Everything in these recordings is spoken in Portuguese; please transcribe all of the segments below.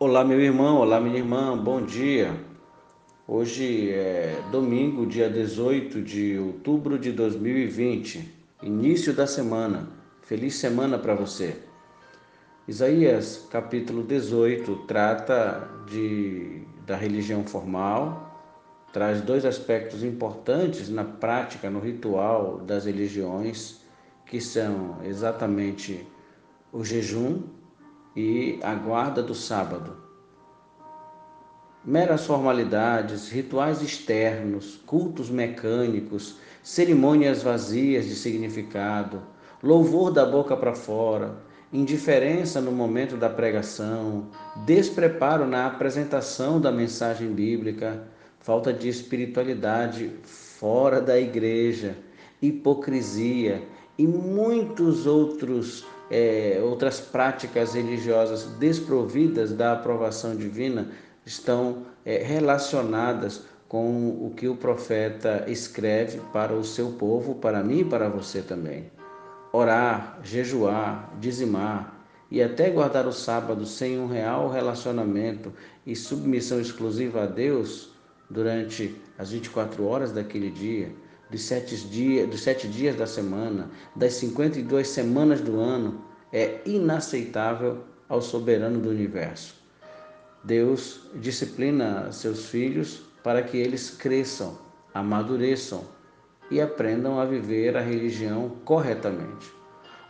Olá, meu irmão, olá, minha irmã, bom dia. Hoje é domingo, dia 18 de outubro de 2020, início da semana. Feliz semana para você. Isaías, capítulo 18, trata de, da religião formal, traz dois aspectos importantes na prática, no ritual das religiões, que são exatamente o jejum e a guarda do sábado. Meras formalidades, rituais externos, cultos mecânicos, cerimônias vazias de significado, louvor da boca para fora, indiferença no momento da pregação, despreparo na apresentação da mensagem bíblica, falta de espiritualidade fora da igreja, hipocrisia e muitos outros é, outras práticas religiosas desprovidas da aprovação divina estão é, relacionadas com o que o profeta escreve para o seu povo, para mim e para você também. Orar, jejuar, dizimar e até guardar o sábado sem um real relacionamento e submissão exclusiva a Deus durante as 24 horas daquele dia dos sete, dias, sete dias da semana, das 52 semanas do ano, é inaceitável ao soberano do universo. Deus disciplina seus filhos para que eles cresçam, amadureçam e aprendam a viver a religião corretamente.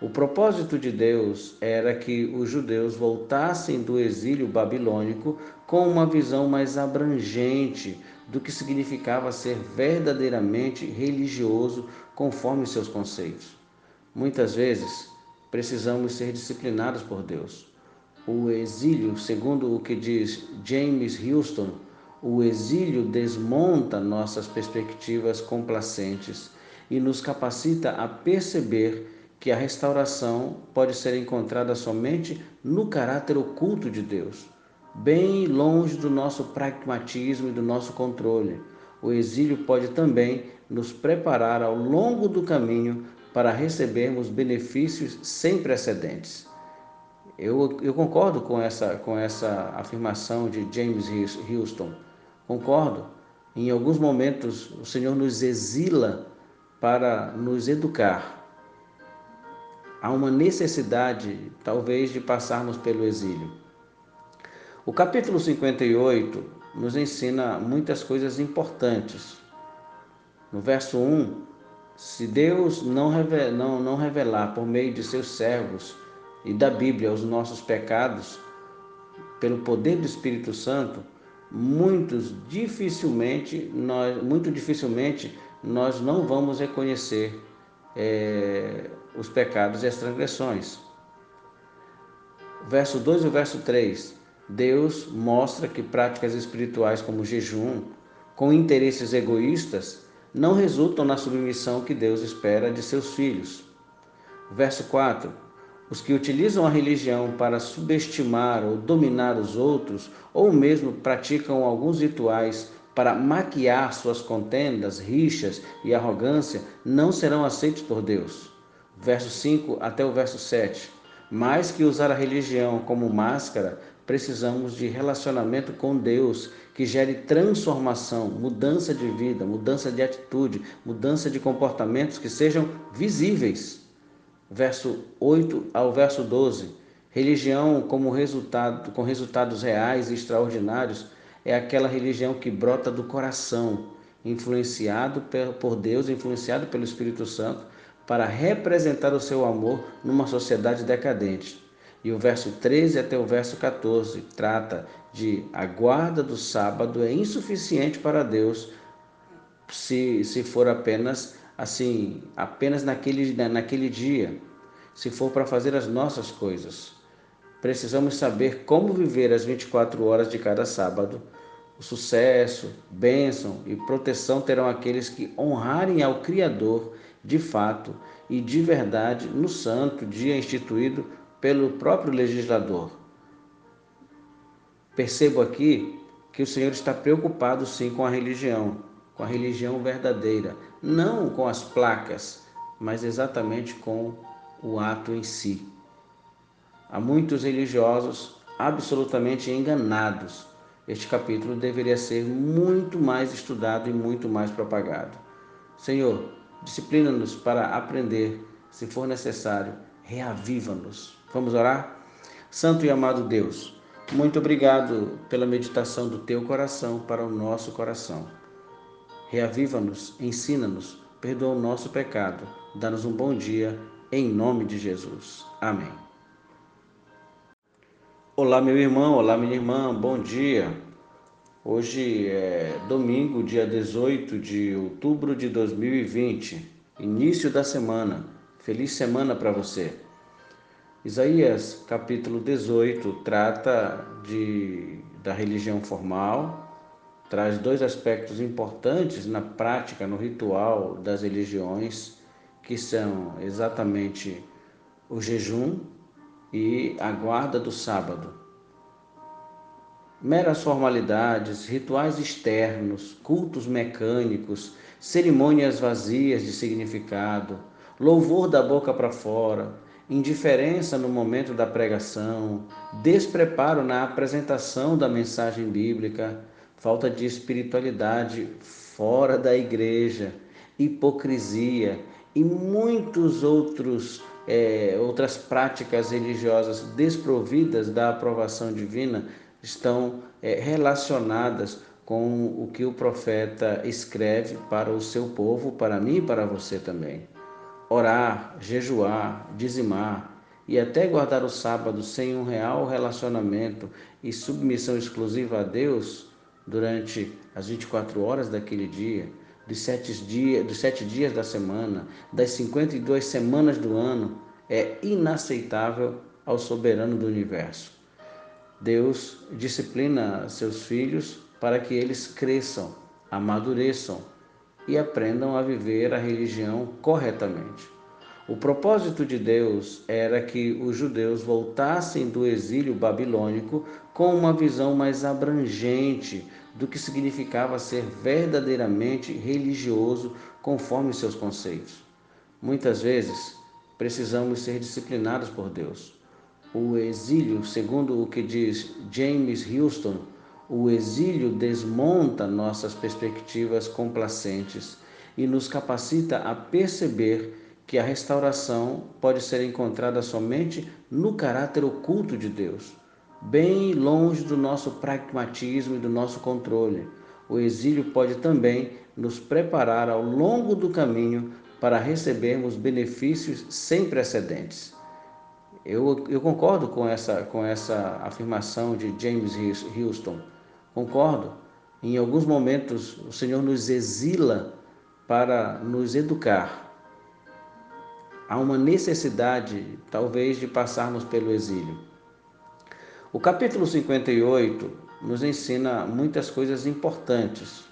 O propósito de Deus era que os judeus voltassem do exílio babilônico com uma visão mais abrangente do que significava ser verdadeiramente religioso conforme seus conceitos. Muitas vezes precisamos ser disciplinados por Deus. O exílio, segundo o que diz James Houston, o exílio desmonta nossas perspectivas complacentes e nos capacita a perceber que a restauração pode ser encontrada somente no caráter oculto de Deus, bem longe do nosso pragmatismo e do nosso controle. O exílio pode também nos preparar ao longo do caminho para recebermos benefícios sem precedentes. Eu, eu concordo com essa, com essa afirmação de James Houston. Concordo. Em alguns momentos, o Senhor nos exila para nos educar há uma necessidade, talvez, de passarmos pelo exílio. O capítulo 58 nos ensina muitas coisas importantes. No verso 1, se Deus não revelar, não, não revelar por meio de seus servos e da Bíblia os nossos pecados, pelo poder do Espírito Santo, muitos dificilmente nós, muito dificilmente nós não vamos reconhecer é, os pecados e as transgressões. Verso 2 e verso 3. Deus mostra que práticas espirituais como jejum, com interesses egoístas, não resultam na submissão que Deus espera de seus filhos. Verso 4. Os que utilizam a religião para subestimar ou dominar os outros, ou mesmo praticam alguns rituais para maquiar suas contendas, rixas e arrogância, não serão aceitos por Deus verso 5 até o verso 7. Mais que usar a religião como máscara, precisamos de relacionamento com Deus que gere transformação, mudança de vida, mudança de atitude, mudança de comportamentos que sejam visíveis. Verso 8 ao verso 12. Religião como resultado, com resultados reais e extraordinários é aquela religião que brota do coração, influenciado por Deus, influenciado pelo Espírito Santo, para representar o seu amor numa sociedade decadente. E o verso 13 até o verso 14 trata de a guarda do sábado é insuficiente para Deus se, se for apenas assim, apenas naquele, naquele dia, se for para fazer as nossas coisas. Precisamos saber como viver as 24 horas de cada sábado. O sucesso, bênção e proteção terão aqueles que honrarem ao Criador de fato e de verdade no santo dia instituído pelo próprio legislador. Percebo aqui que o Senhor está preocupado sim com a religião, com a religião verdadeira, não com as placas, mas exatamente com o ato em si. Há muitos religiosos absolutamente enganados. Este capítulo deveria ser muito mais estudado e muito mais propagado. Senhor, disciplina-nos para aprender, se for necessário, reaviva-nos. Vamos orar? Santo e amado Deus, muito obrigado pela meditação do teu coração para o nosso coração. Reaviva-nos, ensina-nos, perdoa o nosso pecado, dá-nos um bom dia, em nome de Jesus. Amém. Olá, meu irmão, olá, minha irmã, bom dia. Hoje é domingo, dia 18 de outubro de 2020, início da semana. Feliz semana para você. Isaías capítulo 18 trata de, da religião formal, traz dois aspectos importantes na prática, no ritual das religiões, que são exatamente o jejum e a guarda do sábado. Meras formalidades, rituais externos, cultos mecânicos, cerimônias vazias de significado, louvor da boca para fora, indiferença no momento da pregação, despreparo na apresentação da mensagem bíblica, falta de espiritualidade fora da igreja, hipocrisia e muitos outros é, outras práticas religiosas desprovidas da aprovação divina estão é, relacionadas com o que o profeta escreve para o seu povo, para mim e para você também orar, jejuar, dizimar e até guardar o sábado sem um real relacionamento e submissão exclusiva a Deus durante as 24 horas daquele dia, dos sete dias, dos sete dias da semana, das 52 semanas do ano, é inaceitável ao soberano do universo. Deus disciplina seus filhos para que eles cresçam, amadureçam e aprendam a viver a religião corretamente. O propósito de Deus era que os judeus voltassem do exílio babilônico com uma visão mais abrangente do que significava ser verdadeiramente religioso conforme seus conceitos. Muitas vezes precisamos ser disciplinados por Deus. O exílio, segundo o que diz James Houston, o exílio desmonta nossas perspectivas complacentes e nos capacita a perceber que a restauração pode ser encontrada somente no caráter oculto de Deus, bem longe do nosso pragmatismo e do nosso controle. O exílio pode também nos preparar ao longo do caminho para recebermos benefícios sem precedentes. Eu, eu concordo com essa, com essa afirmação de James Houston. Concordo. Em alguns momentos, o Senhor nos exila para nos educar. Há uma necessidade, talvez, de passarmos pelo exílio. O capítulo 58 nos ensina muitas coisas importantes.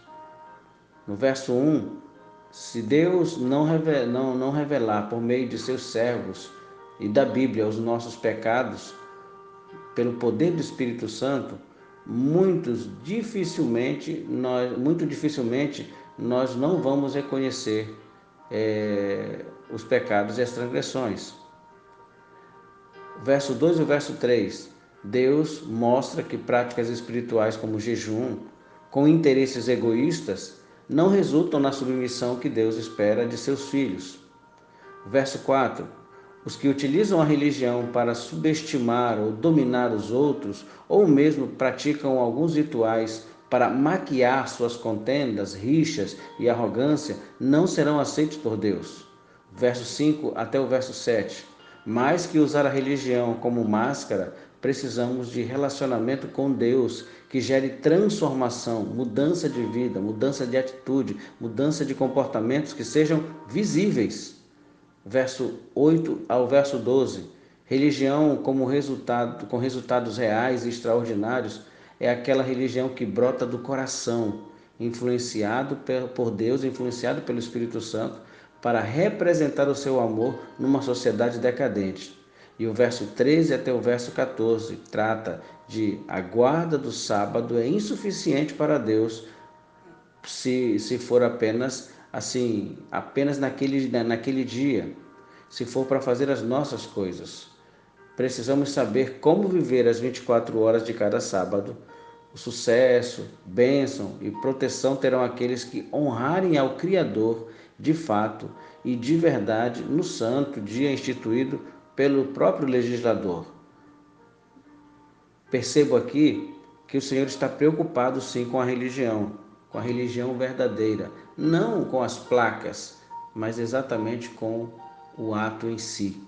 No verso 1, se Deus não revelar, não, não revelar por meio de seus servos e da Bíblia os nossos pecados, pelo poder do Espírito Santo, muitos dificilmente nós muito dificilmente nós não vamos reconhecer é, os pecados e as transgressões. Verso 2 e verso 3. Deus mostra que práticas espirituais como jejum, com interesses egoístas, não resultam na submissão que Deus espera de seus filhos. Verso 4 os que utilizam a religião para subestimar ou dominar os outros, ou mesmo praticam alguns rituais para maquiar suas contendas, rixas e arrogância, não serão aceitos por Deus. Verso 5 até o verso 7. Mais que usar a religião como máscara, precisamos de relacionamento com Deus que gere transformação, mudança de vida, mudança de atitude, mudança de comportamentos que sejam visíveis verso 8 ao verso 12. Religião como resultado, com resultados reais e extraordinários é aquela religião que brota do coração, influenciado por Deus, influenciado pelo Espírito Santo, para representar o seu amor numa sociedade decadente. E o verso 13 até o verso 14 trata de a guarda do sábado é insuficiente para Deus se, se for apenas assim, apenas naquele, naquele dia, se for para fazer as nossas coisas. precisamos saber como viver as 24 horas de cada sábado. O sucesso, bênção e proteção terão aqueles que honrarem ao Criador de fato e de verdade no santo dia instituído pelo próprio legislador. Percebo aqui que o Senhor está preocupado sim com a religião, com a religião verdadeira, não com as placas, mas exatamente com o ato em si.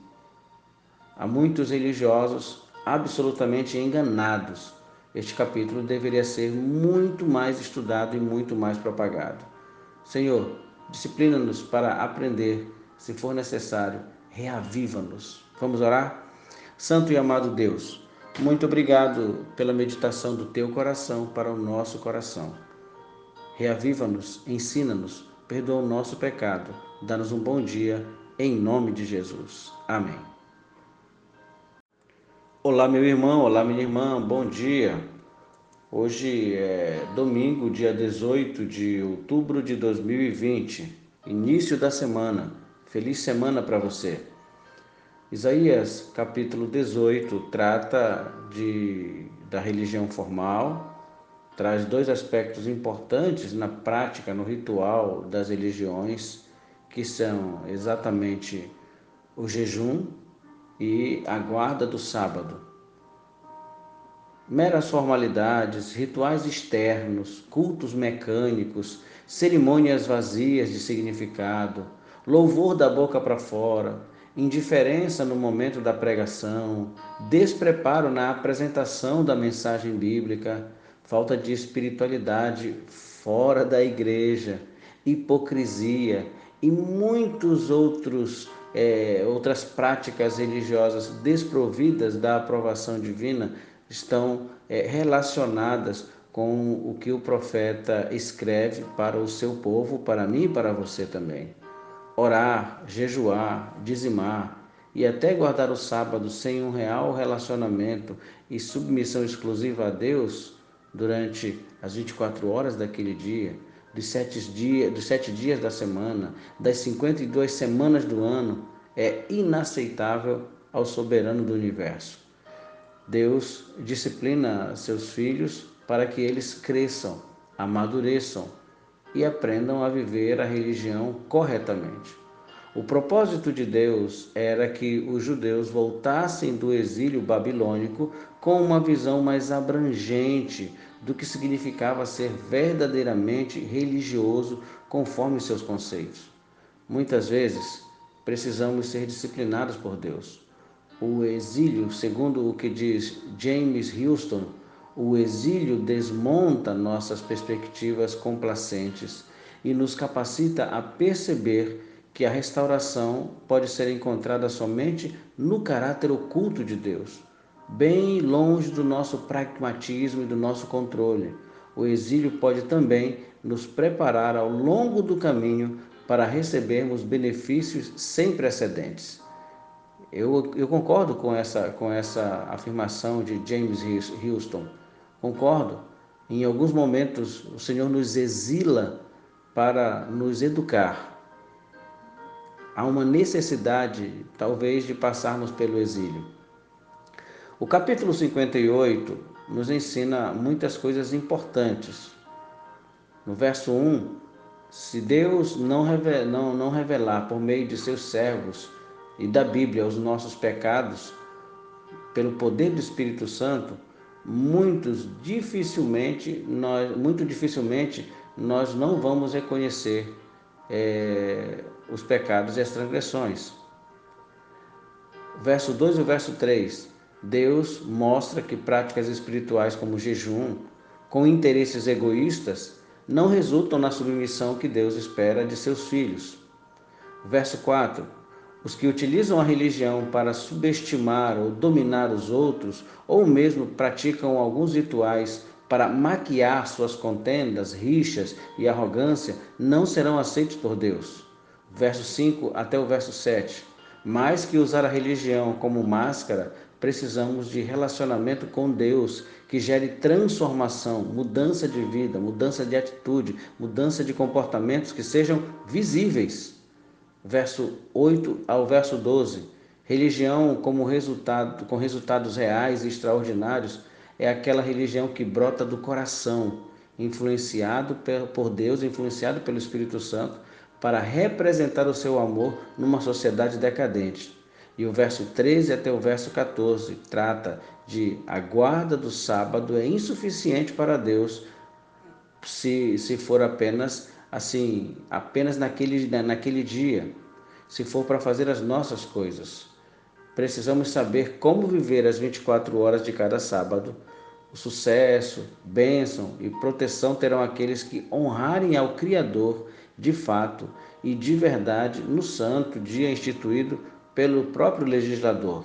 Há muitos religiosos absolutamente enganados. Este capítulo deveria ser muito mais estudado e muito mais propagado. Senhor, disciplina-nos para aprender, se for necessário, reaviva-nos. Vamos orar? Santo e amado Deus, muito obrigado pela meditação do teu coração para o nosso coração. Reaviva-nos, ensina-nos, perdoa o nosso pecado, dá-nos um bom dia, em nome de Jesus. Amém. Olá, meu irmão, olá, minha irmã, bom dia. Hoje é domingo, dia 18 de outubro de 2020, início da semana. Feliz semana para você. Isaías capítulo 18 trata de, da religião formal, traz dois aspectos importantes na prática, no ritual das religiões, que são exatamente o jejum e a guarda do sábado. Meras formalidades, rituais externos, cultos mecânicos, cerimônias vazias de significado, louvor da boca para fora, indiferença no momento da pregação, despreparo na apresentação da mensagem bíblica, falta de espiritualidade fora da igreja, hipocrisia e muitos outros é, outras práticas religiosas desprovidas da aprovação divina estão é, relacionadas com o que o profeta escreve para o seu povo, para mim e para você também. Orar, jejuar, dizimar e até guardar o sábado sem um real relacionamento e submissão exclusiva a Deus durante as 24 horas daquele dia, dos sete, dias, dos sete dias da semana, das 52 semanas do ano, é inaceitável ao soberano do universo. Deus disciplina seus filhos para que eles cresçam, amadureçam e aprendam a viver a religião corretamente. O propósito de Deus era que os judeus voltassem do exílio babilônico com uma visão mais abrangente do que significava ser verdadeiramente religioso conforme seus conceitos. Muitas vezes precisamos ser disciplinados por Deus. O exílio, segundo o que diz James Houston, o exílio desmonta nossas perspectivas complacentes e nos capacita a perceber que a restauração pode ser encontrada somente no caráter oculto de Deus, bem longe do nosso pragmatismo e do nosso controle. O exílio pode também nos preparar ao longo do caminho para recebermos benefícios sem precedentes. Eu, eu concordo com essa, com essa afirmação de James Houston. Concordo. Em alguns momentos, o Senhor nos exila para nos educar. Há uma necessidade, talvez, de passarmos pelo exílio. O capítulo 58 nos ensina muitas coisas importantes. No verso 1, se Deus não revelar, não revelar por meio de seus servos e da Bíblia os nossos pecados, pelo poder do Espírito Santo, muitos dificilmente nós muito dificilmente nós não vamos reconhecer é, os pecados e as transgressões. Verso 2 e verso 3. Deus mostra que práticas espirituais como jejum, com interesses egoístas, não resultam na submissão que Deus espera de seus filhos. Verso 4 os que utilizam a religião para subestimar ou dominar os outros, ou mesmo praticam alguns rituais para maquiar suas contendas, rixas e arrogância, não serão aceitos por Deus. Verso 5 até o verso 7. Mais que usar a religião como máscara, precisamos de relacionamento com Deus que gere transformação, mudança de vida, mudança de atitude, mudança de comportamentos que sejam visíveis verso 8 ao verso 12, Religião como resultado, com resultados reais e extraordinários é aquela religião que brota do coração, influenciado por Deus, influenciado pelo Espírito Santo, para representar o seu amor numa sociedade decadente. E o verso 13 até o verso 14 trata de a guarda do sábado é insuficiente para Deus se, se for apenas assim, apenas naquele, naquele dia, se for para fazer as nossas coisas. Precisamos saber como viver as 24 horas de cada sábado. O sucesso, bênção e proteção terão aqueles que honrarem ao Criador de fato e de verdade no santo dia instituído pelo próprio legislador.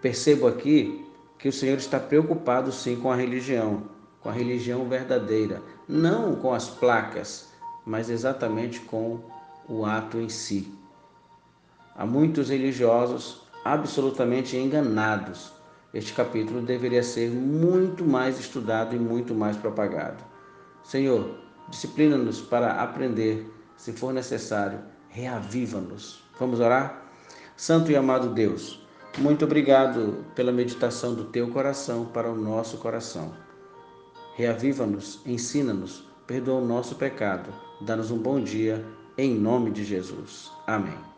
Percebo aqui que o Senhor está preocupado sim com a religião, com a religião verdadeira, não com as placas, mas exatamente com o ato em si. Há muitos religiosos absolutamente enganados. Este capítulo deveria ser muito mais estudado e muito mais propagado. Senhor, disciplina-nos para aprender, se for necessário, reaviva-nos. Vamos orar? Santo e amado Deus, muito obrigado pela meditação do teu coração para o nosso coração. Reaviva-nos, ensina-nos, perdoa o nosso pecado, dá-nos um bom dia, em nome de Jesus. Amém.